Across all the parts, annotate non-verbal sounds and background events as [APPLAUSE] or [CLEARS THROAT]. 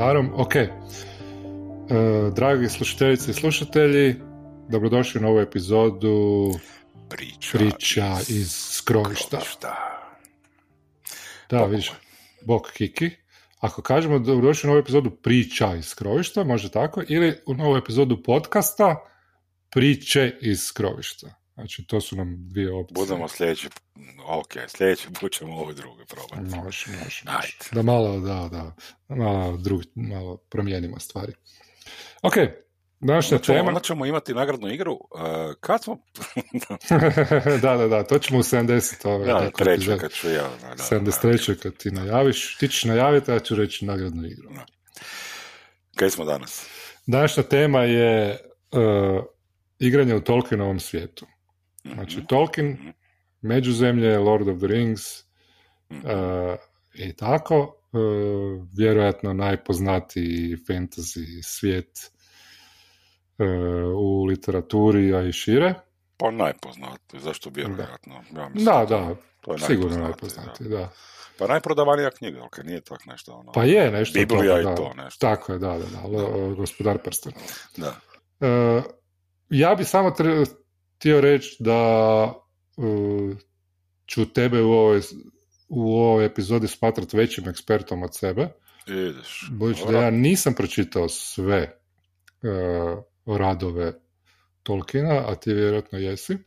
po starom. Ok. E, dragi slušateljice i slušatelji, dobrodošli u novu epizodu Priča, priča iz skrovišta. Da, vidiš, bok Kiki. Ako kažemo dobrodošli u novu epizodu priča iz skrovišta, može tako, ili u novu epizodu podcasta priče iz skrovišta. Znači, to su nam dvije opcije. Budemo sljedeći, ok, sljedeći put ćemo ovo drugo probati. Može, može. Da malo, da, da, malo, drug, malo promijenimo stvari. Ok, današnja Onda ćemo, tema... onda ćemo imati nagradnu igru. Uh, kad smo... [LAUGHS] da, da, da, to ćemo u 70. Ove, da, dakle, treće kad ću ja. Da, da, 73. kad ti najaviš, ti ćeš najaviti, a ja ću reći nagradnu igru. Da. Kaj smo danas? Današnja tema je uh, igranje u Tolkienovom svijetu. Znači, Mhm. Tolkien, Mhm. Međuzemlje, Lord of the Rings uh, i tako, uh, vjerojatno najpoznatiji fantasy svijet uh, u literaturi, a i šire. Pa najpoznatiji, zašto vjerojatno? Ja mislim Da, to- da, to je sigurno najpoznatiji, da. da. Pa najprodavanija knjiga, ok, nije tak nešto ono... Pa je nešto Biblija i da. to nešto. Tako je, da, da, da, lo- gospodar prstena. Da. E, ja bi samo tre- htio reći da e, ću tebe u ovoj, u ovoj epizodi smatrati većim ekspertom od sebe, Ideš. budući da ja nisam pročitao sve e, radove Tolkiena, a ti vjerojatno jesi.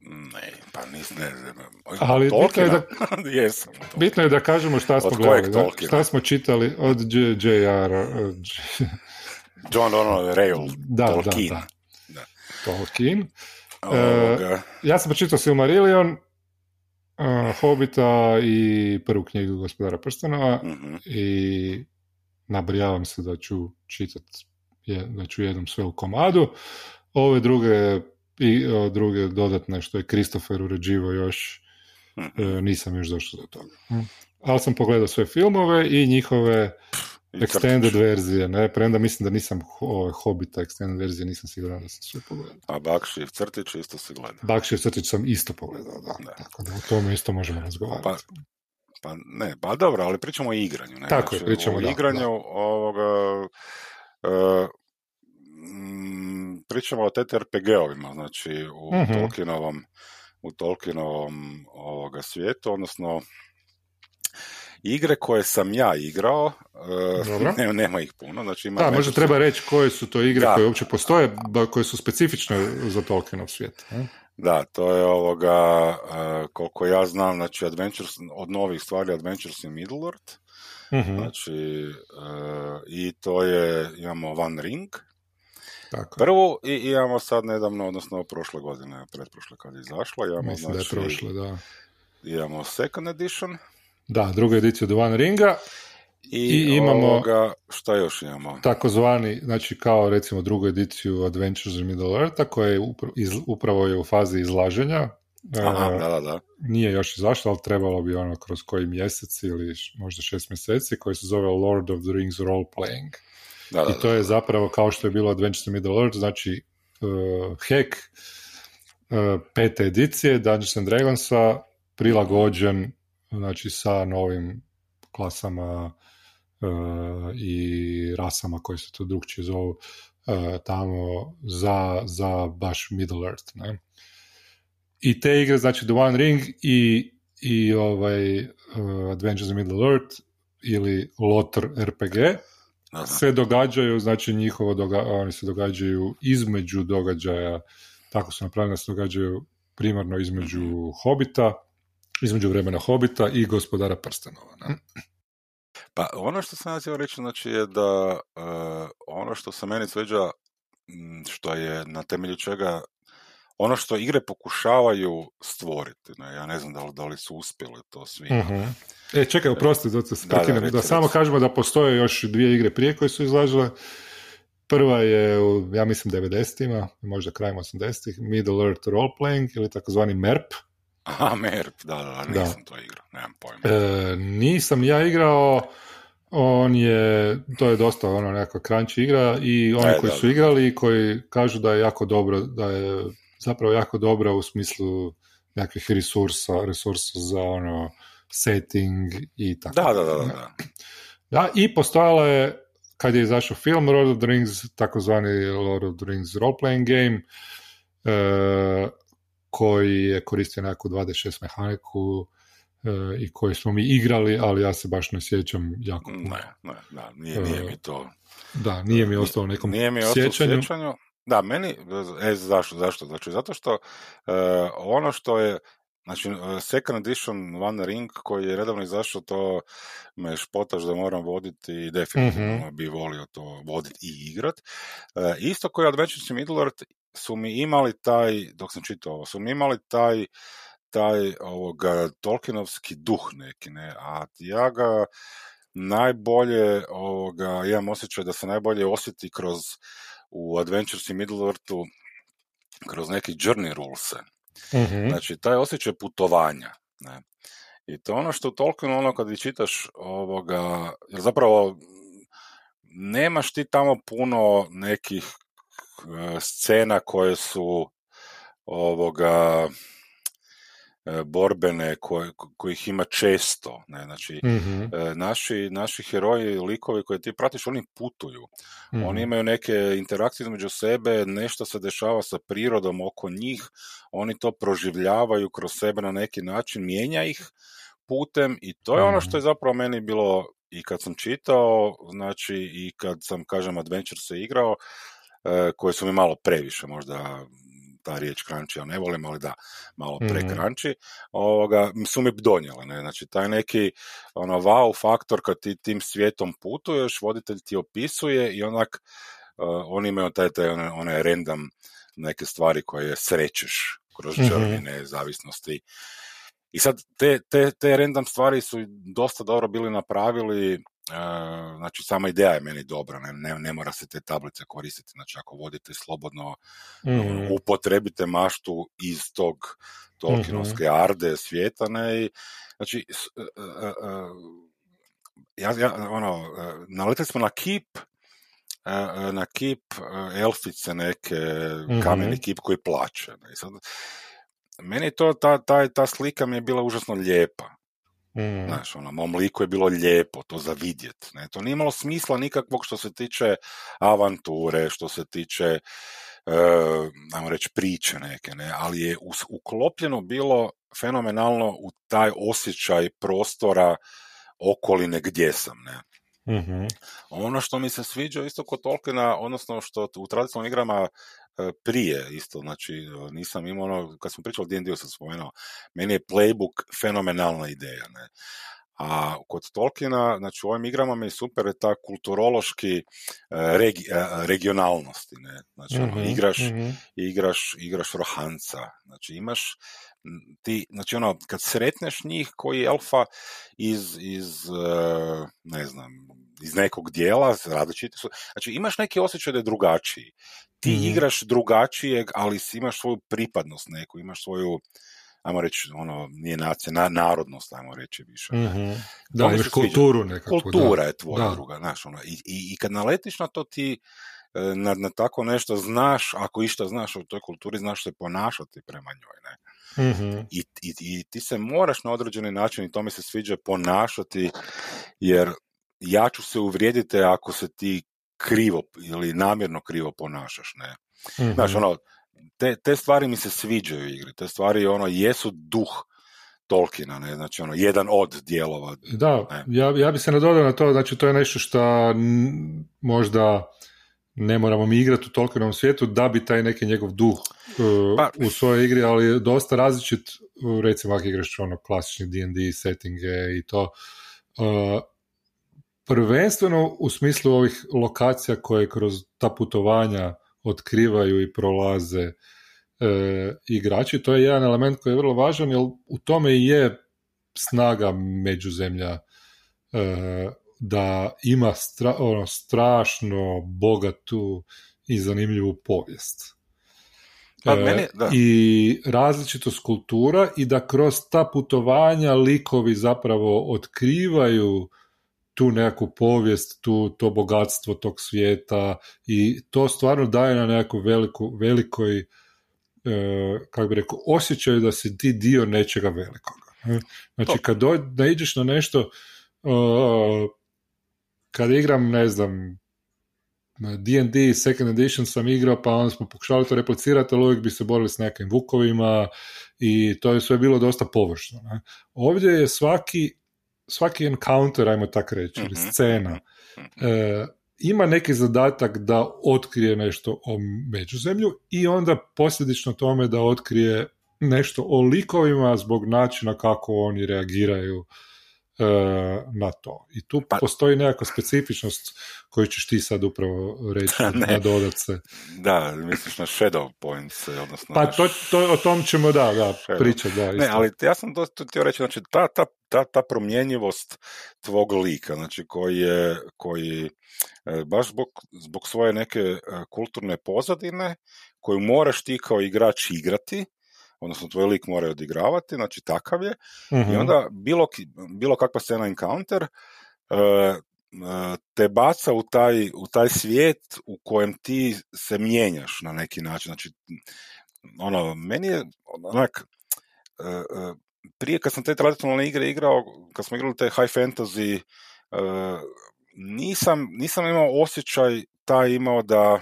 Ne, pa nis, ne, ne. Ali bitno je da-? [LAUGHS] Jesam. Bitno je da kažemo šta smo gledali, da, šta smo čitali od J.R. John Donald Rail, Da, da, Tolkien. da. Da. Tolkien. Ovoga, Ja sam pročitao Silmarillion, uh, Hobita i prvu knjigu Gospodara prstenova mhm. i nabrijavam se da ću čitat da ću jednom sve u komadu. Ove druge i druge dodatne što je Kristofer uređivao još Mhm. e, nisam još došao do toga. Hm. Ali sam pogledao sve filmove i njihove extended verzije, ne, premda mislim da nisam ove Hobita extended verzije, nisam siguran da sam sve pogledao. A Bakšiv crtić isto se gleda. Bakšiv crtić sam isto pogledao, da. Da. Tako da o tome isto možemo razgovarati. Pa, pa ne, pa dobro, ali pričamo o igranju. Ne? Tako je, Znači, pričamo, o da, igranju da. ovoga... e, mm, pričamo o TTRPG-ovima, znači u Mhm. Tolkienovom u Tolkienovom ovoga svijetu, odnosno igre koje sam ja igrao, e, Dobro. [LAUGHS] ne, nema ih puno, znači ima Da, možda treba reći koje su to igre Da. koje uopće postoje, ba, koje su specifične za Tolkienov svijet. ne? Da, to je ovoga, e, koliko ja znam, znači Adventures, od novih stvari Adventures in Middle-earth, Mhm, znači e, i to je, imamo One Ring, Tako. prvu i imamo sad nedavno, odnosno prošle godine, pretprošle kad je izašla, imamo Mislim da je znači, prošlo, da. imamo Second Edition Da, drugu ediciju The One Ringa, i, I imamo- ovoga, šta još imamo? takozvani, znači kao recimo drugu ediciju Adventures in Middle Eartha, koja je upra- iz, upravo je u fazi izlaženja. Aha, E, da, da, da. nije još izašla, ali trebalo bi ono kroz koji mjesec ili možda šest mjeseci, koji se zove Lord of the Rings Role Playing. da, da, I to je zapravo kao što je bilo Adventures in Middle Earth, znači uh, hack uh, pete edicije Dungeons and Dragonsa prilagođen znači sa novim klasama uh, i rasama koje se to drugčije zovu uh, tamo za, za baš Middle Earth. Ne? I te igre, znači The One Ring i, i ovaj uh, Adventures in Middle Earth ili Lotr RPG, da. se događaju, znači njihovo doga- oni se događaju između događaja, tako su napravljeni da se događaju primarno između Hobita, između vremena Hobita i gospodara prstenova. Ne? Pa ono što sam ja htio reći znači je da e, ono što se meni sviđa m, što je na temelju čega ono što igre pokušavaju stvoriti, ne, ja ne znam da li, da li su uspjeli to svi. Mhm. E, čekaj, oprosti, da, te Da, da, da, samo kažemo da postoje još dvije igre prije koje su izlažile. Prva je, u, ja mislim, 90-ima, možda krajem 80-ih, Middle Earth Role Playing ili takozvani MERP. Aha, MERP, da, da, Da. nisam to igrao, nemam pojma. E, nisam ja igrao, on je, to je dosta ono nekakva crunch igra i oni E, koji da, su da. igrali i koji kažu da je jako dobro, da je zapravo jako dobra u smislu nekakvih resursa, resursa za ono setting i tako. Da, da, da, da. Da, i postojala je, kad je izašao film Lord of the Rings, takozvani Lord of the Rings role-playing game, e, koji je koristio neku 26 mehaniku e, i koji smo mi igrali, ali ja se baš ne sjećam jako puno. Ne, ne, da, nije, nije mi to... Da, nije mi ostalo nekom Nije mi ostalo sjećanju. sjećanju. Da, meni, e, zašto, zašto? Znači, zato što e, ono što je, znači, e, second edition One Ring koji je redovno izašao, to me špotaš da moram voditi i definitivno Mhm. bi volio to voditi i igrat. E, isto koji Adventures in su mi imali taj, dok sam čitao ovo, su mi imali taj taj ovoga Tolkienovski duh neki, ne, a ja ga najbolje ovoga, imam osjećaj da se najbolje osjeti kroz u Adventures in Middle-earthu kroz neki journey rulese. Mhm. Znači, taj osjećaj putovanja. Ne? I to ono što u Tolkienu, ono kad vi čitaš ovoga, jer zapravo nemaš ti tamo puno nekih scena koje su ovoga e, borbene koje, kojih ima često. Ne? Znači, Mhm. e, naši, naši heroji, likovi koje ti pratiš, oni putuju. Mhm. Oni imaju neke interakcije između sebe, nešto se dešava sa prirodom oko njih, oni to proživljavaju kroz sebe na neki način, mijenja ih putem i to je ono što je zapravo meni bilo i kad sam čitao, znači i kad sam, kažem, Adventure se igrao, koje su mi malo previše, možda ta riječ crunchy, ja ne volim, ali da, malo pre Mhm. crunchy, ovoga, su mi donijele, ne, znači taj neki ono wow faktor kad ti tim svijetom putuješ, voditelj ti opisuje i onak uh, oni imaju taj, taj one, one random neke stvari koje srećeš kroz Mhm. črvine, zavisnosti. I sad te, te, te random stvari su dosta dobro bili napravili, znači sama ideja je meni dobra, ne, ne, ne mora se te tablice koristiti, znači ako vodite slobodno Mhm. upotrebite maštu iz tog Tolkienovske arde svijeta, ne, i, znači, s- e, e, e, ja, ja, ono, e, naletili smo na kip, e, e, na kip e, elfice neke, Mhm. kameni kip koji plače. Ne, i sad, meni to, ta, ta, ta slika mi je bila užasno lijepa. Mhm. Znaš, ono, mom liku je bilo lijepo to za vidjet. Ne? To nije imalo smisla nikakvog što se tiče avanture, što se tiče, e, ajmo reći, priče neke, ne? ali je uklopljeno bilo fenomenalno u taj osjećaj prostora okoline gdje sam. Ne? Mhm. Ono što mi se sviđa isto kod Tolkiena, odnosno što u tradicionalnim igrama e, prije isto, znači nisam imao ono, kad smo pričali o D&D-u sam spomenuo, meni je playbook fenomenalna ideja, ne. A kod Tolkiena, znači u ovim igrama mi je super je ta kulturološki e, regi, e, regionalnosti, ne. Znači ono, Mhm. igraš, Mhm. igraš, igraš rohanca, znači imaš ti, znači ono, kad sretneš njih koji elfa iz, iz e, ne znam, iz nekog dijela, različiti su, znači imaš neki osjećaj da je drugačiji. Ti Mhm. igraš drugačijeg, ali imaš svoju pripadnost neku, imaš svoju, ajmo reći, ono, nije nacija, na, narodnost, ajmo reći više. Mhm. To Da, imaš kulturu nekakvu. Kultura da. je tvoja Da. druga, znaš, ono, i, i, i kad naletiš na to ti na, na tako nešto znaš, ako išta znaš o toj kulturi, znaš se ponašati prema njoj, ne? Mhm. I, i, i ti se moraš na određeni način, i to mi se sviđa, ponašati, jer ja ću se uvrijediti ako se ti krivo ili namjerno krivo ponašaš, ne? Mhm. Znaš, ono, te, te stvari mi se sviđaju u igri, te stvari, ono, jesu duh Tolkiena, ne, znači, ono, jedan od dijelova. Da, Ne. ja, ja bi se nadodao na to, znači to je nešto što možda ne moramo mi igrati u Tolkienovom svijetu da bi taj neki njegov duh uh, Pa- u svojoj igri, ali je dosta različit, uh, recimo ako igraš ono klasični D&D settinge i to, uh, prvenstveno u smislu ovih lokacija koje kroz ta putovanja otkrivaju i prolaze e, igrači, to je jedan element koji je vrlo važan, jer u tome i je snaga međuzemlja e, da ima stra, ono, strašno bogatu i zanimljivu povijest. Pa E, meni- da. I različitost kultura i da kroz ta putovanja likovi zapravo otkrivaju tu nekakvu povijest, tu, to bogatstvo tog svijeta i to stvarno daje na nekakvu veliku, velikoj, e, kako bi rekao, osjećaju da si ti dio nečega velikoga. Znači, kad doj, da iđeš na nešto, uh, kad igram, ne znam, D&D second edition sam igrao, pa onda smo pokušali to replicirati, ali uvijek bi se borili s nekim vukovima i to je sve bilo dosta površno. Ne? Ovdje je svaki, svaki encounter, ajmo tako reći, ili mhm. scena, mhm. e, ima neki zadatak da otkrije nešto o međuzemlju i onda posljedično tome da otkrije nešto o likovima zbog načina kako oni reagiraju na to. I tu pa... postoji nekakva specifičnost koju ćeš ti sad upravo reći, [LAUGHS] na dodat se. Da, misliš na shadow points, odnosno... Pa to, to, o tom ćemo, da, da, pričati, da. Ne, ali ja sam to htio reći, znači ta, ta, ta, ta promjenjivost tvog lika, znači koji je, koji e, baš zbog, zbog svoje neke e, kulturne pozadine, koju moraš ti kao igrač igrati, odnosno tvoj lik mora odigravati, znači takav je, i mhm. onda bilo, bilo kakva scena encounter, uh, te baca u taj, u taj svijet u kojem ti se mijenjaš na neki način. Znači, ono, meni je onak, prije kad sam te tradicionalne igre igrao, kad smo igrali te high fantasy, nisam, nisam imao osjećaj taj imao da,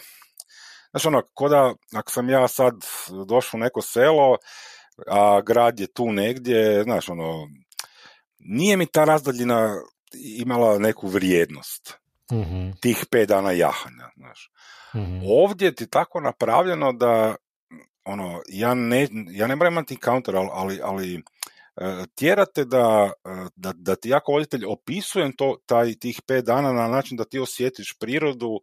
Znači ono, ko da, ako sam ja sad došao u neko selo, a grad je tu negdje, znaš, ono, nije mi ta razdaljina imala neku vrijednost mm tih pet dana jahanja, znaš. mm Ovdje ti tako napravljeno da, ono, ja ne, ja ne moram imati counter, ali, ali e, tjerate da, e, da, da ti jako voditelj opisujem to, taj, tih pet dana na način da ti osjetiš prirodu,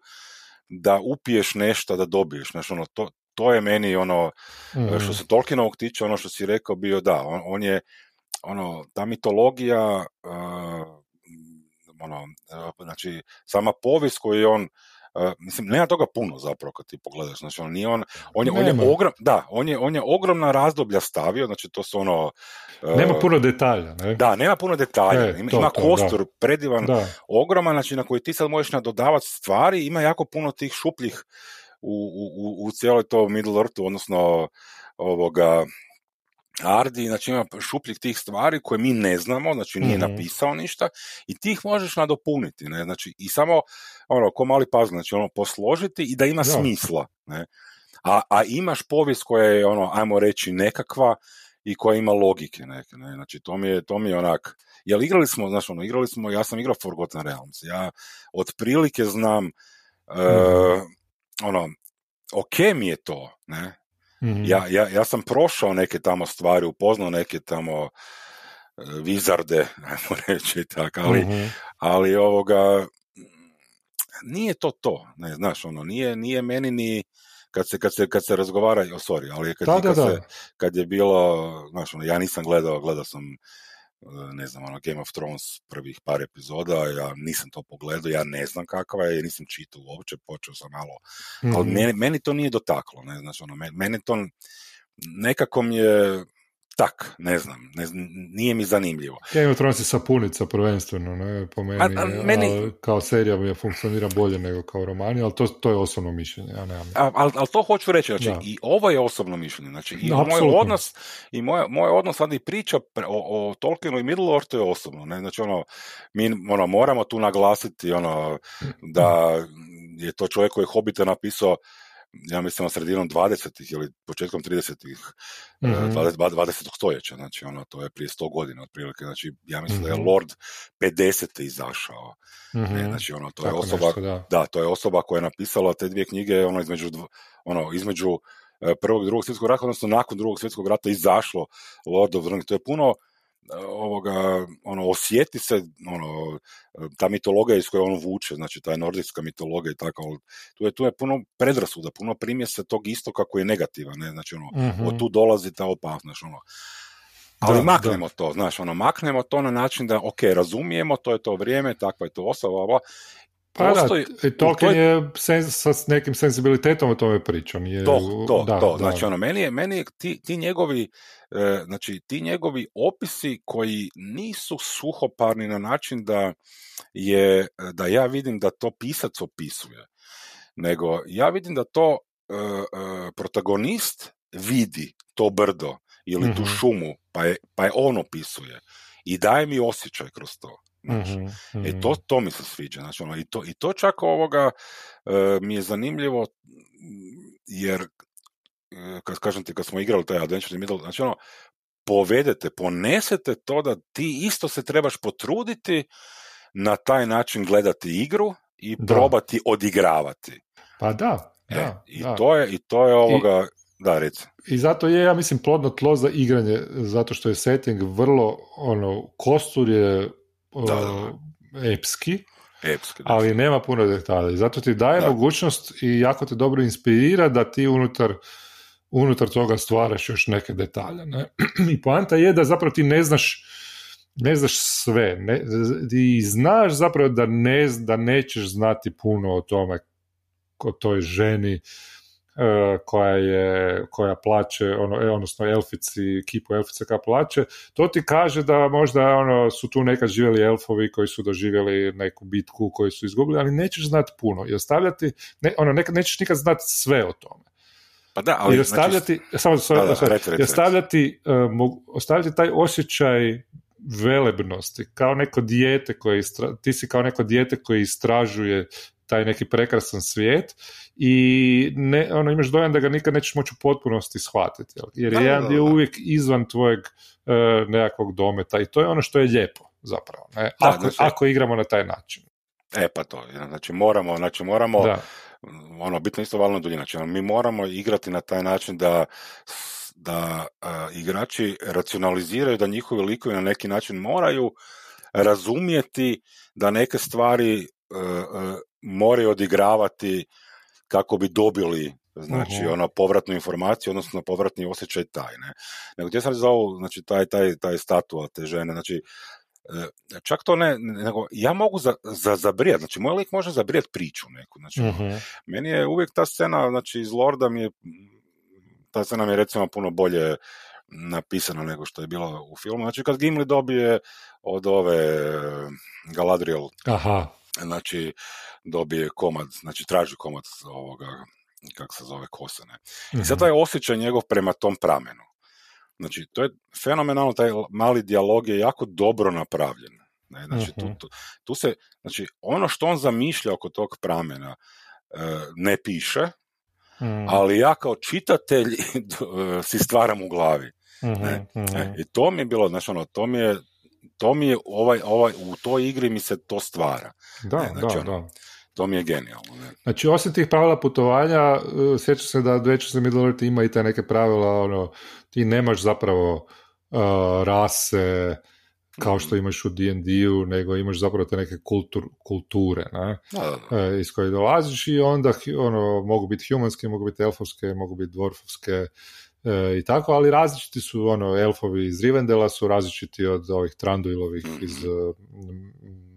da upiješ nešto da dobiješ, znači ono, to, to je meni ono, mm. što se Tolkienovog tiče, ono što si rekao bio da, on, on je, ono, ta mitologija, uh, ono, uh, znači, sama povijest koju je on Uh, mislim, nema toga puno zapravo kad ti pogledaš, znači on nije on, on je, on je ogrom, da, on je, on je ogromna razdoblja stavio, znači to su ono... Uh, nema puno detalja, ne? Da, nema puno detalja, e, ima, to, ima kostur predivan, da. ogroman, znači na koji ti sad možeš nadodavati stvari, ima jako puno tih šupljih u, u, u cijeloj to Middle Earthu, odnosno ovoga, Ardi, znači ima šupljih tih stvari koje mi ne znamo, znači nije mm napisao ništa i ti ih možeš nadopuniti, ne, znači i samo ono, ko mali puzzle, znači ono, posložiti i da ima smisla, ne, a, a imaš povijest koja je ono, ajmo reći nekakva i koja ima logike neke, ne, znači to mi je, to mi je onak, jel igrali smo, znači ono, igrali smo, ja sam igrao Forgotten Realms, ja otprilike znam, mm ono, ok mi je to, ne, Mhm. Ja, ja, ja sam prošao neke tamo stvari, upoznao neke tamo e, vizarde, [LAUGHS] ajmo reći tako, ali, mhm. ali ovoga, nije to to, ne, znaš, ono, nije, nije meni ni, kad se, kad se, kad se razgovara, oh, sorry, ali kad, kad, Se, kad je bilo, znaš, ono, ja nisam gledao, gledao sam ne znam, ono Game of Thrones prvih par epizoda, ja nisam to pogledao, ja ne znam kakva je, nisam čitao uopće, počeo sam malo, ali mhm. meni, meni to nije dotaklo, ne, znači ono, meni to nekako mi je tak, ne znam, ne nije mi zanimljivo. Game of Thrones je sapunica prvenstveno, ne, po meni, a, a, meni... kao serija mi je funkcionira bolje nego kao romani, ali to, to je osobno mišljenje, ja nemam. Ali al to hoću reći, znači i ovo je osobno mišljenje, znači i moj odnos, i moj, moj odnos sad i priča o, o Tolkienu i Middle Earthu je osobno, ne, znači ono, mi ono, moramo tu naglasiti ono, da je to čovjek koji je Hobita napisao ja mislim, sredinom 20. ili početkom 30. Mm-hmm. 20, 20. stoljeća, znači ono, to je prije 100 godina otprilike, znači ja mislim mm-hmm. da je mhm. Lord 50. izašao, mm-hmm. ne, znači ono, to Tako je osoba, nešto, da. da. to je osoba koja je napisala te dvije knjige, ono, između, ono, između e, prvog i drugog svjetskog rata, odnosno nakon drugog svjetskog rata izašlo Lord of the Rings, to je puno, ovoga, ono, osjeti se, ono, ta mitologija iz koje on vuče, znači ta nordijska mitologija i tako, tu je, tu je puno predrasuda, puno se tog isto kako je negativa, ne, znači ono, mm-hmm. od tu dolazi ta opasnost, ono, ali da, maknemo to, znaš, ono, maknemo to na način da, ok, razumijemo, to je to vrijeme, takva je to osoba, pa Postoji, da, Tolkien toj... je sa nekim senzibilitetom o tome pričao. Nije, to, to, da, to. Znači, ono, meni je, meni je ti, ti njegovi, e, znači, ti njegovi opisi koji nisu suhoparni na način da je, da ja vidim da to pisac opisuje, nego ja vidim da to e, e, protagonist vidi to brdo ili tu Mhm. šumu, pa je, pa je on opisuje. I daje mi osjećaj kroz to. Znači, Mhm, E mhm. to, to mi se sviđa, znači ono, i, to, i to čak ovoga e, mi je zanimljivo m, jer e, kad kažem ti kad smo igrali taj Adventure in Middle, znači ono, povedete, ponesete to da ti isto se trebaš potruditi na taj način gledati igru i Da. probati odigravati. Pa da, E, da, I da. to je i to je ovoga, da reci. I zato je, ja mislim, plodno tlo za igranje, zato što je setting vrlo, ono, kostur je Da, da, epski, Epski, da. ali nema puno detalja. Zato ti daje Da. mogućnost i jako te dobro inspirira da ti unutar unutar toga stvaraš još neke detalje. Ne? [CLEARS THROAT] I poanta je da zapravo ti ne znaš ne znaš sve. Ne, ti znaš zapravo da, ne, da nećeš znati puno o tome o toj ženi koja je koja plaće ono, e, odnosno elfici, kipu elfice koja plaće, to ti kaže da možda ono, su tu nekad živjeli elfovi koji su doživjeli neku bitku koju su izgubili, ali nećeš znati puno i ostavljati, ne, ono, nekad nećeš nikad znati sve o tome. Pa da, ali I znači, ostavljati, samo, samo, da, da, samo- reci, reci, i ostavljati, e, mogu- ostavljati taj osjećaj velebnosti, kao neko dijete koje istra, ti si kao neko dijete koji istražuje taj neki prekrasan svijet i ne, ono, imaš dojam da ga nikad nećeš moći u potpunosti shvatiti, jel? jer je Da, da, jedan da, dio uvijek izvan tvojeg e, nekakvog dometa i to je ono što je lijepo zapravo, ne? Ako, znači- ako igramo na taj način. E pa to, znači moramo, znači moramo, Da. ono, bitno isto valna duljina, znači ono, mi moramo igrati na taj način da da a, igrači racionaliziraju da njihovi likovi na neki način moraju razumjeti da neke stvari e, e, moraju odigravati kako bi dobili znači Mhm. ono povratnu informaciju odnosno povratni osjećaj taj ne nego gdje sam za ovo znači taj taj taj statua te žene znači e, čak to ne nego ja mogu za, za zabrijat znači moj lik može zabrijat priču neku znači Mhm. meni je uvijek ta scena, znači iz Lorda mi je, ta scena mi je recimo puno bolje napisana nego što je bila u filmu. Znači kad Gimli dobije od ove Galadriel, Aha. Znači dobije komad, znači traži komad ovoga, kako se zove, kosene. I sad Mhm. taj osjećaj njegov prema tom pramenu. Znači, to je fenomenalno, taj mali dijalog je jako dobro napravljen. Ne? Znači, tu, Mhm. tu, tu se, znači, ono što on zamišlja oko tog pramena e, ne piše, Mhm. ali ja kao čitatelj [LAUGHS] e, si stvaram u glavi. Mhm, ne. mhm. E, I to mi je bilo, znači, ono, to mi je, to mi je, ovaj, ovaj, u toj igri mi se to stvara. Da, Ne, znači, da, ono, da. To mi je genijalno. Ne? Znači, osim tih pravila putovanja, uh, sjećam se da Adventures in Middle Earth ima i te neke pravila, ono, ti nemaš zapravo uh, rase kao što imaš u D&D-u, nego imaš zapravo te neke kultur, kulture, ne? Da, da, da. e, iz koje dolaziš i onda ono, mogu biti humanske, mogu biti elfovske, mogu biti dvorfovske e, i tako, ali različiti su, ono, elfovi iz Rivendela su različiti od ovih Tranduilovih Mhm. iz uh,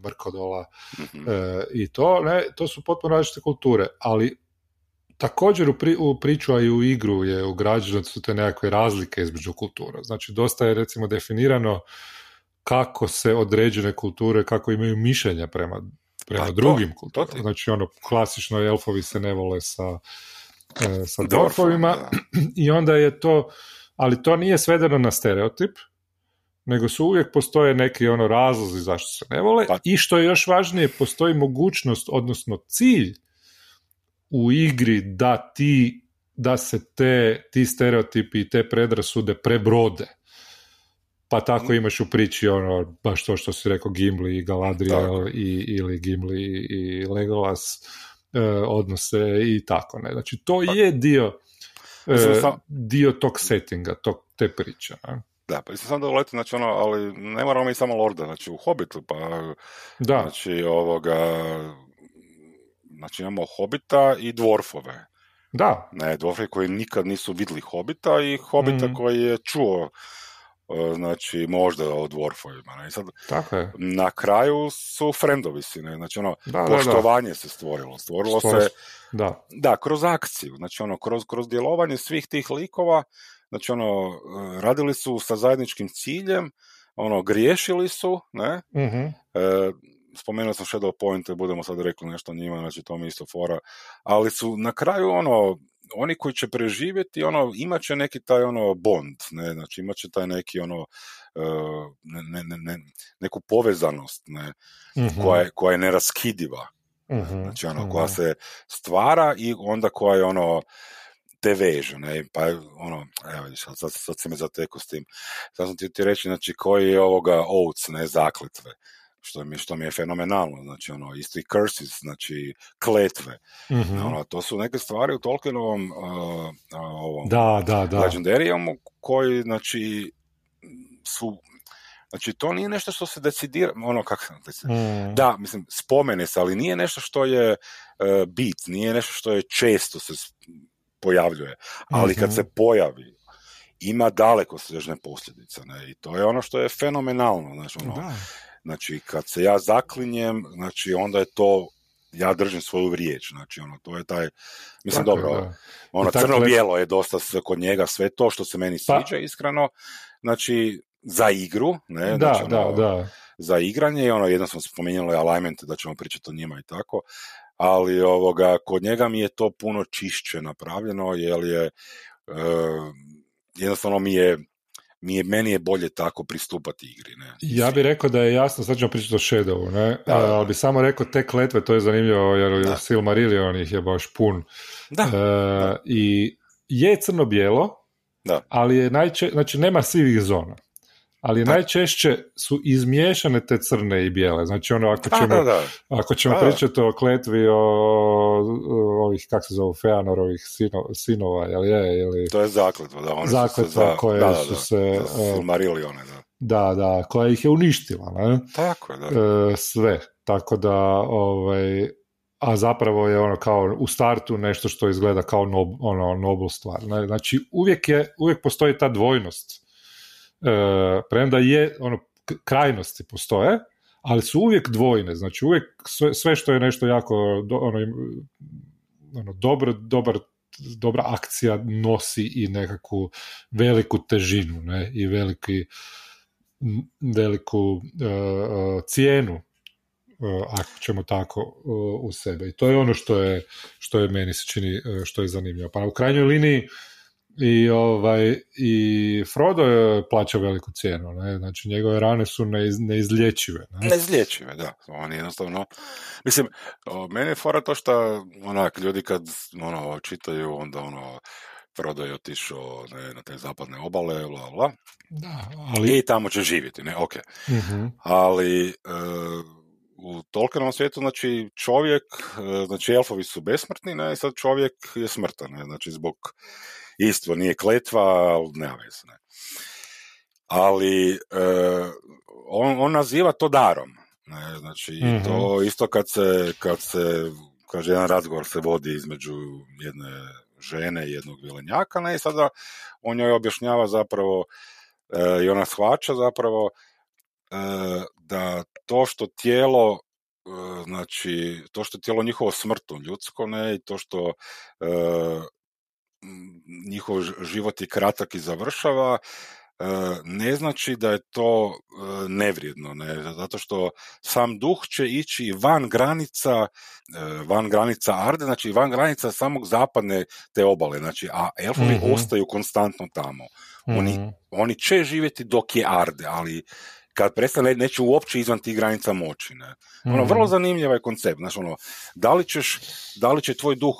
Mrkodola Mhm. e, i to, ne, to su potpuno različite kulture, ali također u, pri, u priču, a i u igru je ugrađeno su te nekakve razlike između kultura. Znači, dosta je recimo definirano kako se određene kulture, kako imaju mišljenja prema, prema Pa drugim to kulturama. ti- Znači, ono, klasično elfovi se ne vole sa, sa Dwarfom, dvorfovima [CLEARS THROAT] i onda je to, ali to nije svedeno na stereotip, nego su uvijek postoje neki ono razlozi zašto se ne vole Pa- i što je još važnije, postoji mogućnost, odnosno cilj u igri da ti da se te, ti stereotipi i te predrasude prebrode. Pa tako imaš u priči ono, baš to što si rekao Gimli i Galadriel i, ili Gimli i Legolas e, odnose i tako. Ne? Znači to Pa- je dio e, sam- dio tog settinga, tog, te priče. Ne? Da, pa sam da uleti, znači ono, ali ne moramo mi samo Lorda, znači u Hobbitu, pa Da, znači ovoga, znači imamo Hobita i dvorfove. da, Ne, dvorfove koji nikad nisu vidjeli Hobita i Hobita Mhm. koji je čuo e, znači možda o dvorfovima. Ne? I sad tako je. na kraju su friendovi si, ne? znači ono, Da, da, da. poštovanje se stvorilo. Stvorilo Što- se, Da, da, kroz akciju, znači ono, kroz, kroz djelovanje svih tih likova, znači ono, e, radili su sa zajedničkim ciljem, ono, griješili su, ne, mhm, e, spomenuo sam Shadow Point, budemo sad rekli nešto o njima, znači to mi isto fora, ali su na kraju ono, oni koji će preživjeti, ono, imat će neki taj ono bond, ne, znači imat će taj neki ono, uh, ne, ne, ne, neku povezanost, ne, Mhm. koja, je, koja je neraskidiva, Mhm, znači ono, mhm. koja se stvara i onda koja je ono, te veže, ne, pa ono, evo vidiš, sad, sad, si me zatekao s tim. Sad sam ti, ti reći, znači, koji je ovoga oaths, ne, zakletve, što mi, što mi je fenomenalno, znači, ono, isto i curses, znači, kletve, Mhm. ono, to su neke stvari u Tolkienovom, uh, uh, ovom, Da, da, da. Legendariumu, koji, znači, su, znači, to nije nešto što se decidira, ono, kako sam, Mm. da, mislim, spomene se, ali nije nešto što je e, bit, nije nešto što je često se pojavljuje, ali kad Mhm. se pojavi, ima daleko sežne posljedice, ne, i to je ono što je fenomenalno, znači, ono, Da. Znači, kad se ja zaklinjem, znači, onda je to, ja držim svoju riječ, znači, ono, to je taj, mislim, Tako dobro, da. ono, crno-bijelo je dosta sve kod njega, sve to što se meni Pa- sviđa, iskreno, znači, za igru, ne, Da, znači, da, ono, da. za igranje i ono jedno smo spomenuli alignment da ćemo pričati o njima i tako ali ovoga kod njega mi je to puno čišće napravljeno jer je e, jednostavno mi je mi je, meni je bolje tako pristupati igri. Ne? Ja bih rekao da je jasno, sad ćemo pričati o Shadowu, ne? Da, da, da. ali bi samo rekao te kletve, to je zanimljivo, jer Da. Silmarillion ih je baš pun. Da, E, I je crno-bijelo, Da. ali je najče, znači nema sivih zona. Ali Da. najčešće su izmiješane te crne i bijele. Znači ono, ako da, ćemo, da, da. ako ćemo Da, da. pričati o kletvi o, o ovih, kak se zove, Feanorovih sino, sinova, jel je, ili... To je zakletva, da. One su Zakletva se za, koje da, da, su da, se, za e, da. Da, da, koja ih je uništila, ne? Tako je, da. E, sve. Tako da, ovaj, a zapravo je ono kao u startu nešto što izgleda kao nob, ono, nobl stvar. Ne? Znači, uvijek, je, uvijek postoji ta dvojnost. E, premda je, ono, krajnosti postoje, ali su uvijek dvojne. Znači, uvijek sve, sve što je nešto jako ono, ono, dobro, dobar dobra akcija nosi i nekakvu veliku težinu ne? i veliki veliku e, cijenu e, ako ćemo tako u sebe i to je ono što je što je meni se čini što je zanimljivo pa u krajnjoj liniji i ovaj i Frodo je plaća veliku cijenu ne? znači njegove rane su neiz, neizlječive ne? Neizlječive, da. On jednostavno... Mislim, mene je fora to što onak, ljudi kad ono, čitaju, onda ono, Frodo je otišao ne, na te zapadne obale, bla, bla, da, ali i tamo će živjeti, ne, ok. Mhm, Ali e, u Tolkienovom svijetu, znači, čovjek, e, znači, elfovi su besmrtni, ne, i sad čovjek je smrtan, ne, znači, zbog istvo, nije kletva, ali nema veze, ne. Ali e, on, on naziva to darom, ne, znači, i Mhm. to isto kad se, kad se, kaže, jedan razgovor se vodi između jedne žene i jednog vilenjaka, ne, i sada on njoj objašnjava zapravo e, i ona shvaća zapravo e, da to što tijelo e, znači to što je tijelo njihovo smrtno ljudsko ne i to što e, njihov život je kratak i završava e, ne znači da je to e, nevrijedno ne zato što sam duh će ići van granica e, van granica Arde znači van granica samog zapadne te obale znači a elfovi Mhm. ostaju konstantno tamo oni mhm. oni će živjeti dok je Arde, ali kad prestane, neće uopće izvan tih granica moći. Ne? Ono, Mhm. vrlo zanimljiv je koncept. Znaš, ono, da li, ćeš, da li će tvoj duh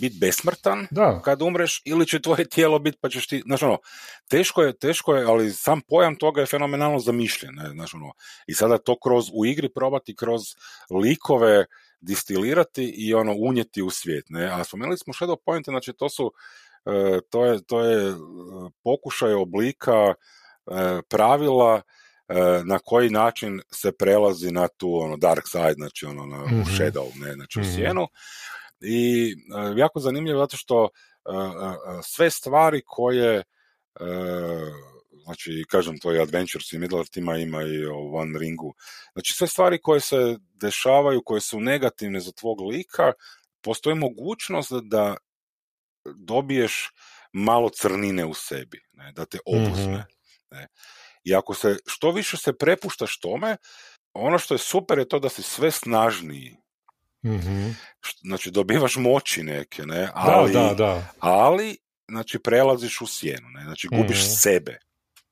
biti besmrtan da, kad umreš ili će tvoje tijelo biti pa ćeš ti, znaš ono, teško je, teško je, ali sam pojam toga je fenomenalno zamišljen, ne, znaš ono, i sada to kroz, u igri probati kroz likove distilirati i ono unijeti u svijet, ne, a spomenuli smo Shadow Point, znači to su, e, to je, to je e, pokušaj oblika e, pravila na koji način se prelazi na tu ono dark side, znači ono na, Mhm. u shadow, ne, znači u Mhm. sjenu. I e, jako zanimljivo zato što e, e, sve stvari koje znači kažem to je Adventures i Middle Earth ima, ima i o One Ringu. Znači sve stvari koje se dešavaju, koje su negativne za tvog lika, postoji mogućnost da, dobiješ malo crnine u sebi, ne, da te obuzme. Mhm. Ne. I ako se što više se prepuštaš tome, ono što je super je to da si sve snažniji. Mhm. Znači, dobivaš moći neke, ne? Ali, da, da, da. ali znači, prelaziš u sjenu, ne? Znači, gubiš Mhm. sebe,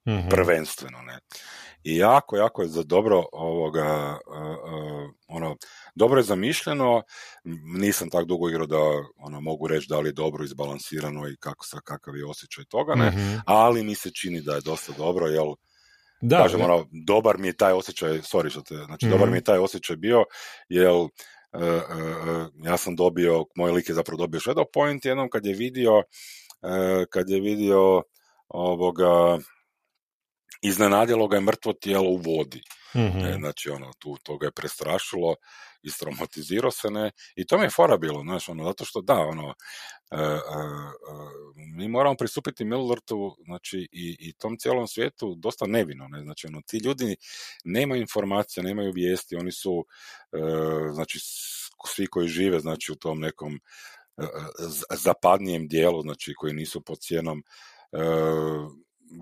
Mhm. prvenstveno, ne? I jako, jako je za dobro ovoga, uh, uh, ono, dobro je zamišljeno, nisam tak dugo igrao da ono, mogu reći da li je dobro izbalansirano i kako, sa, kakav je osjećaj toga, ne? Mhm. Ali mi se čini da je dosta dobro, jel, Da, kažem, ono, dobar mi je taj osjećaj, sorry što te, znači, Mhm. dobar mi je taj osjećaj bio, jel, ja sam dobio, moj lik je zapravo dobio shadow point jednom kad je vidio, e, kad je vidio ovoga, iznenadilo ga je mrtvo tijelo u vodi. Mhm. Ne, znači, ono, tu, to ga je prestrašilo, istraumatizirao se, ne, i to mi je fora bilo, znaš, ono, zato što da, ono, e, e, e, mi moramo pristupiti Middle-earthu, znači, i, i tom cijelom svijetu dosta nevino, ne, znači, ono, ti ljudi nemaju informacija, nemaju vijesti, oni su, e, znači, svi koji žive, znači, u tom nekom e, z- zapadnijem dijelu, znači, koji nisu pod cijenom, e,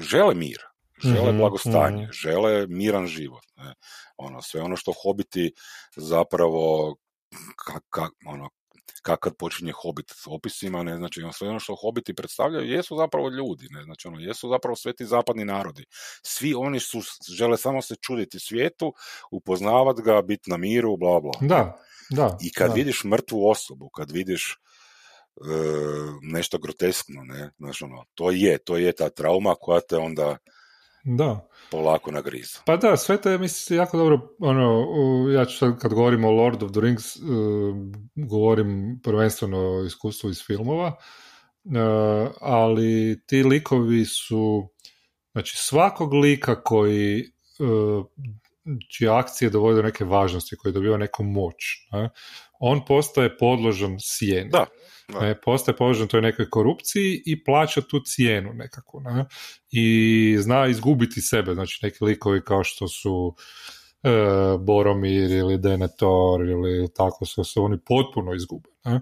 žele mir, žele Mhm, blagostanje, mhm. žele miran život. Ne? Ono, sve ono što hobiti zapravo ka, ka, ono, ka, kad počinje hobit s opisima, ne, znači ono, sve ono što hobiti predstavljaju jesu zapravo ljudi, ne, znači ono, jesu zapravo sve ti zapadni narodi. Svi oni su, žele samo se čuditi svijetu, upoznavat ga, biti na miru, bla, bla. Da, da. I kad da. vidiš mrtvu osobu, kad vidiš e, nešto groteskno, ne, znači ono, to je, to je ta trauma koja te onda Da. polako nagriza. Pa da, sve to je, mislim, jako dobro, ono, ja ću sad kad govorim o Lord of the Rings, uh, govorim prvenstveno o iskustvu iz filmova, uh, ali ti likovi su, znači svakog lika koji, uh, čije akcije dovode do neke važnosti, koji dobiva neku moć, ne, on postaje podložan sjeni. Da, da. Ne, postaje podložan toj nekoj korupciji i plaća tu cijenu nekako. Ne? I zna izgubiti sebe. Znači neki likovi kao što su e, Boromir ili Denethor ili tako su se oni potpuno izgube. Ne? E,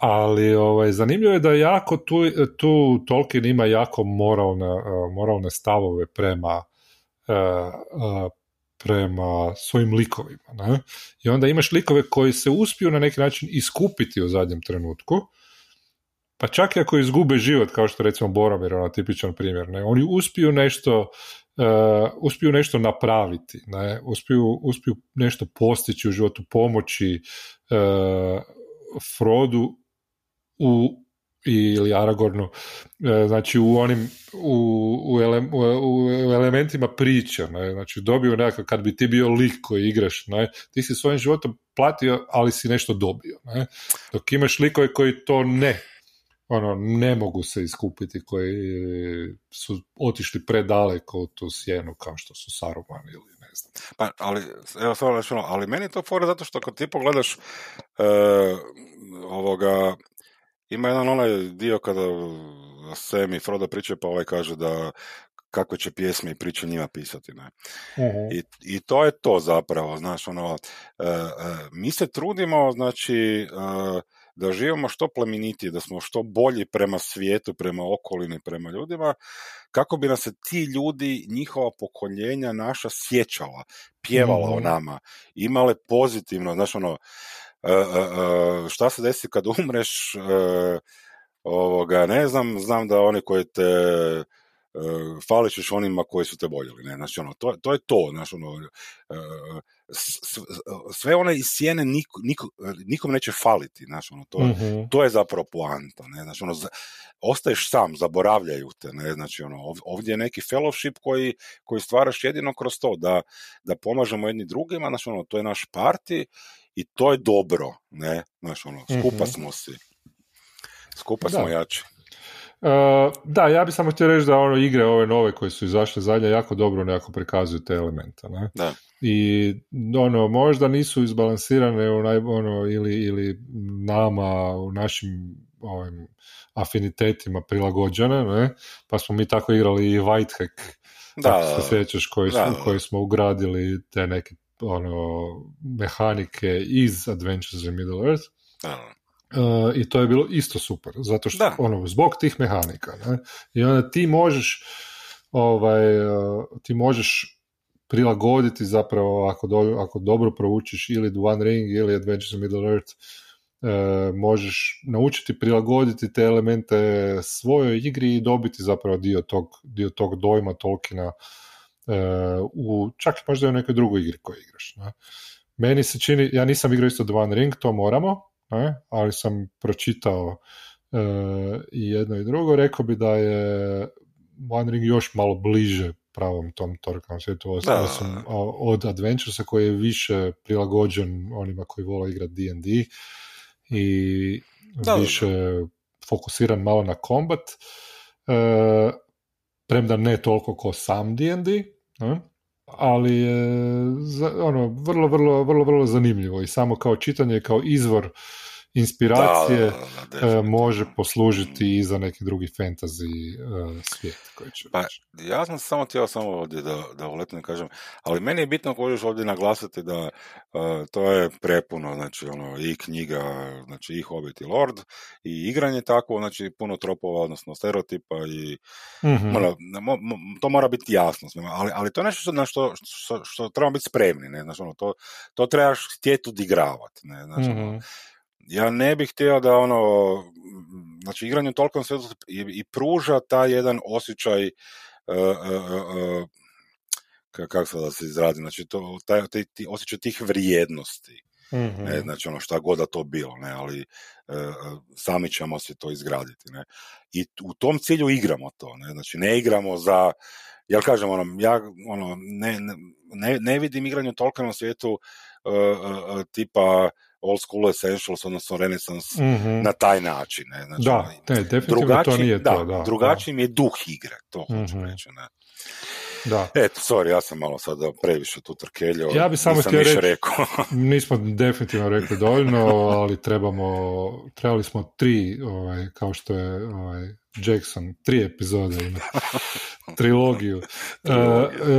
ali ovaj, zanimljivo je da jako tu, tu Tolkien ima jako moralne, e, moralne stavove prema prema svojim likovima. Ne? I onda imaš likove koji se uspiju na neki način iskupiti u zadnjem trenutku, pa čak i ako izgube život, kao što recimo Boromir, ono tipičan primjer, ne? oni uspiju nešto uh, uspiju nešto napraviti, ne? Uspiju, uspiju nešto postići u životu, pomoći uh, Frodu u ili Aragornu, e, znači u onim u, u, ele, u, u elementima priče, ne? znači dobio nekakav, kad bi ti bio lik koji igraš, ne? ti si svojim životom platio, ali si nešto dobio, ne? dok imaš likove koji to ne, ono, ne mogu se iskupiti, koji su otišli predaleko u tu sjenu, kao što su Saruman ili ne znam. Pa, ali, evo samo ali meni je to fora zato što kad ti pogledaš e, ovoga, ima jedan onaj dio kada Sam i Frodo pričaju, pa ovaj kaže da kakve će pjesme i priče njima pisati, ne. I, I to je to zapravo, znaš, ono, e, e, mi se trudimo, znači, e, da živimo što plemenitije, da smo što bolji prema svijetu, prema okolini, prema ljudima, kako bi nas se ti ljudi, njihova pokoljenja naša sjećala, pjevala o Mhm. nama, imale pozitivno, znaš, ono, e, e, e, šta se desi kad umreš, ovoga, ne znam, znam da oni koji te e, falit ćeš onima koji su te voljeli, ne, znači ono, to, to je to, znači ono, e, s- sve one iz sjene niko, niko, nikom neće faliti, znači ono, to, Mhm. to je zapravo poanta, ne, znači ono, za- ostaješ sam, zaboravljaju te, ne, znači ono, ov- ovdje je neki fellowship koji, koji stvaraš jedino kroz to, da, da pomažemo jedni drugima, znači ono, to je naš parti i to je dobro, ne, znači ono, skupa Mhm. smo si, skupa Da. smo jači. Uh, da, ja bih samo htio reći da ono igre ove nove koje su izašle zadnje jako dobro nekako prikazuju te elemente, ne? Da. I ono, možda nisu izbalansirane u naj, ono, ili, ili nama, u našim ovim afinitetima prilagođene, ne? Pa smo mi tako igrali i Whitehack, Da, ako se sjećaš, koji, da, koji smo ugradili te neke ono, mehanike iz Adventures in Middle Earth. da, da. Uh, i to je bilo isto super, zato što Da. ono, zbog tih mehanika, ne? i onda ti možeš ovaj, uh, ti možeš prilagoditi zapravo ako, do, ako dobro proučiš ili One Ring ili Adventures of Middle Earth e, možeš naučiti prilagoditi te elemente svojoj igri i dobiti zapravo dio tog, dio tog dojma Tolkiena e, u, čak i možda u nekoj drugoj igri koju igraš. Ne? Meni se čini, ja nisam igrao isto One Ring, to moramo, ne? ali sam pročitao e, i jedno i drugo, rekao bi da je One Ring još malo bliže pravom tom Tolkienom svijetu, osim od Adventuresa koji je više prilagođen onima koji vole igrati D&D i da, više fokusiran malo na kombat, e, premda ne toliko ko sam D&D, ali je ono, vrlo, vrlo, vrlo, vrlo zanimljivo i samo kao čitanje, kao izvor inspiracije e, može poslužiti i za neki drugi fantasy uh, svijet koji će pa, ja sam samo htio samo ovdje da, da uletno kažem, ali meni je bitno kojiš ovdje naglasiti da uh, to je prepuno, znači ono, i knjiga, znači i Hobbit i Lord, i igranje tako, znači puno tropova, odnosno stereotipa i mm mora, to mora biti jasno, ali, ali to je nešto na što, što, što trebamo biti spremni, ne, znači ono, to, to trebaš htjeti odigravati, ne, znači ono, mhm ja ne bih htio da ono, znači igranje u tolkom svijetu i, i pruža taj jedan osjećaj uh, uh, uh, kako se da se izradi, znači to, taj, taj, ti, osjećaj tih vrijednosti. Mm-hmm. Ne, znači ono šta god da to bilo, ne, ali sami ćemo se to izgraditi. Ne. I u tom cilju igramo to, ne, znači ne igramo za, ja kažem, ono, ja ono, ne, ne, ne vidim igranje u tolkom svijetu tipa old school essentials, odnosno renaissance mm-hmm. na taj način. Ne? Znači, da, ne, definitivno to nije da, to. Da, drugačiji mi je duh igre, to hoću mm-hmm. reći. Ne? Da. Eto, sorry, ja sam malo sada previše tu trkeljio. Ja bi samo htio reći, rekao. [LAUGHS] nismo definitivno rekli dovoljno, ali trebamo, trebali smo tri, ovaj, kao što je ovaj, Jackson, tri epizode ima, [LAUGHS] trilogiju. Uh,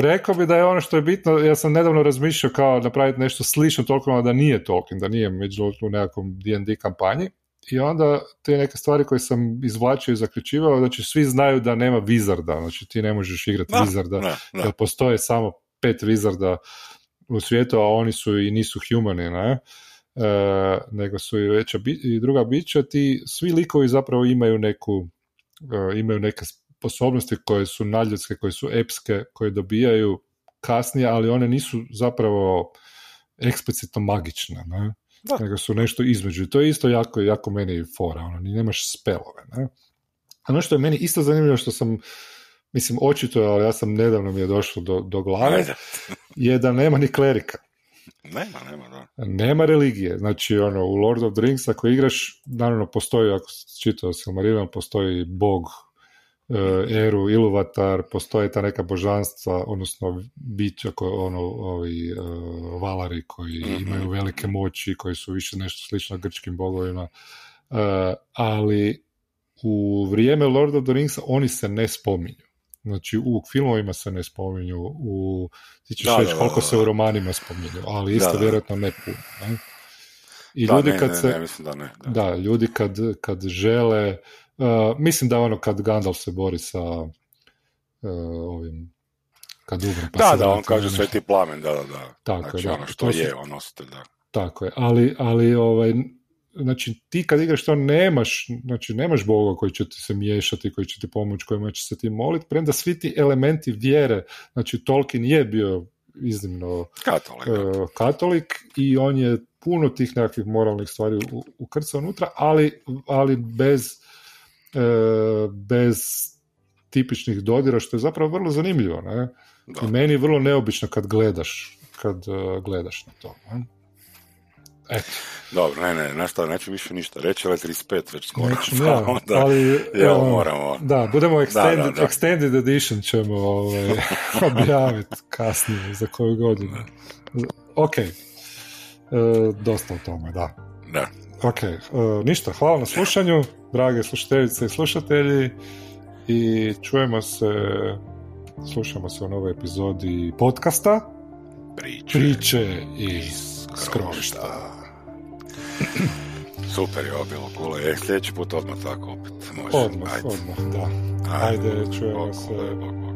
rekao bi da je ono što je bitno, ja sam nedavno razmišljao kao napraviti nešto slično toliko da nije Tolkien, da nije među u nekakvom D&D kampanji, i onda te neke stvari koje sam izvlačio i zaključivao, znači svi znaju da nema vizarda, znači ti ne možeš igrati no, vizarda, jer postoje samo pet vizarda u svijetu, a oni su i nisu humani, ne? E, nego su i veća i druga bića, ti svi likovi zapravo imaju neku e, imaju neke sposobnosti koje su nadljudske, koje su epske, koje dobijaju kasnije, ali one nisu zapravo eksplicitno magične, ne? Da. nego su nešto između. To je isto jako, jako meni fora, ono, ni nemaš spelove. Ne? A ono što je meni isto zanimljivo, što sam, mislim, očito, ali ja sam nedavno mi je došlo do, do glave, je da nema ni klerika. Nema, nema, da. Nema religije. Znači, ono, u Lord of the Rings, ako igraš, naravno, postoji, ako čitao Silmarillion, postoji bog Eru, Iluvatar, postoje ta neka božanstva, odnosno bića, koje, ono, ovi uh, valari koji mhm. imaju velike moći, koji su više nešto slično grčkim bogovima, uh, ali u vrijeme Lord of the Rings oni se ne spominju. Znači, u filmovima se ne spominju, u, ti ćeš reći koliko se u romanima spominju, ali isto vjerojatno ne puno. Ne? I ljudi kad se, ne, mislim da ne. Da, ljudi kad, kad žele Uh, mislim da ono kad Gandalf se bori sa uh, ovim kad umre pa Da, da, on kaže sveti plamen, da, da, da. Tako znači, je, da. ono što je, on nositelj, da. Tako je, ali, ali ovaj, znači ti kad igraš to nemaš, znači nemaš Boga koji će ti se miješati, koji će ti pomoći, kojima će se ti moliti, premda svi ti elementi vjere, znači Tolkien je bio iznimno katolik, uh, katolik i on je puno tih nekakvih moralnih stvari ukrcao unutra, ali, ali bez E, bez tipičnih dodira, što je zapravo vrlo zanimljivo. Ne? I meni je vrlo neobično kad gledaš, kad uh, gledaš na to. Ne? Eto. Dobro, ne, ne, našto, neću više ništa reći, ali 35 već skoro. Neću, [LAUGHS] ja, da, ali, evo, moramo. Da, budemo extended, da, da, extended edition ćemo ovaj, [LAUGHS] objaviti kasnije, za koju godinu. Ok, e, dosta o tome, da. Da. Ok, uh, ništa, hvala na slušanju, drage slušateljice i slušatelji i čujemo se, slušamo se u novoj epizodi podcasta Priče, Priče iz skrovišta. [CLEARS THROAT] Super je ovo bilo, kule. E, sljedeći put odmah tako opet. Može. Odmah, Ajde. odmah, da. Ajde, čujemo se. Bog.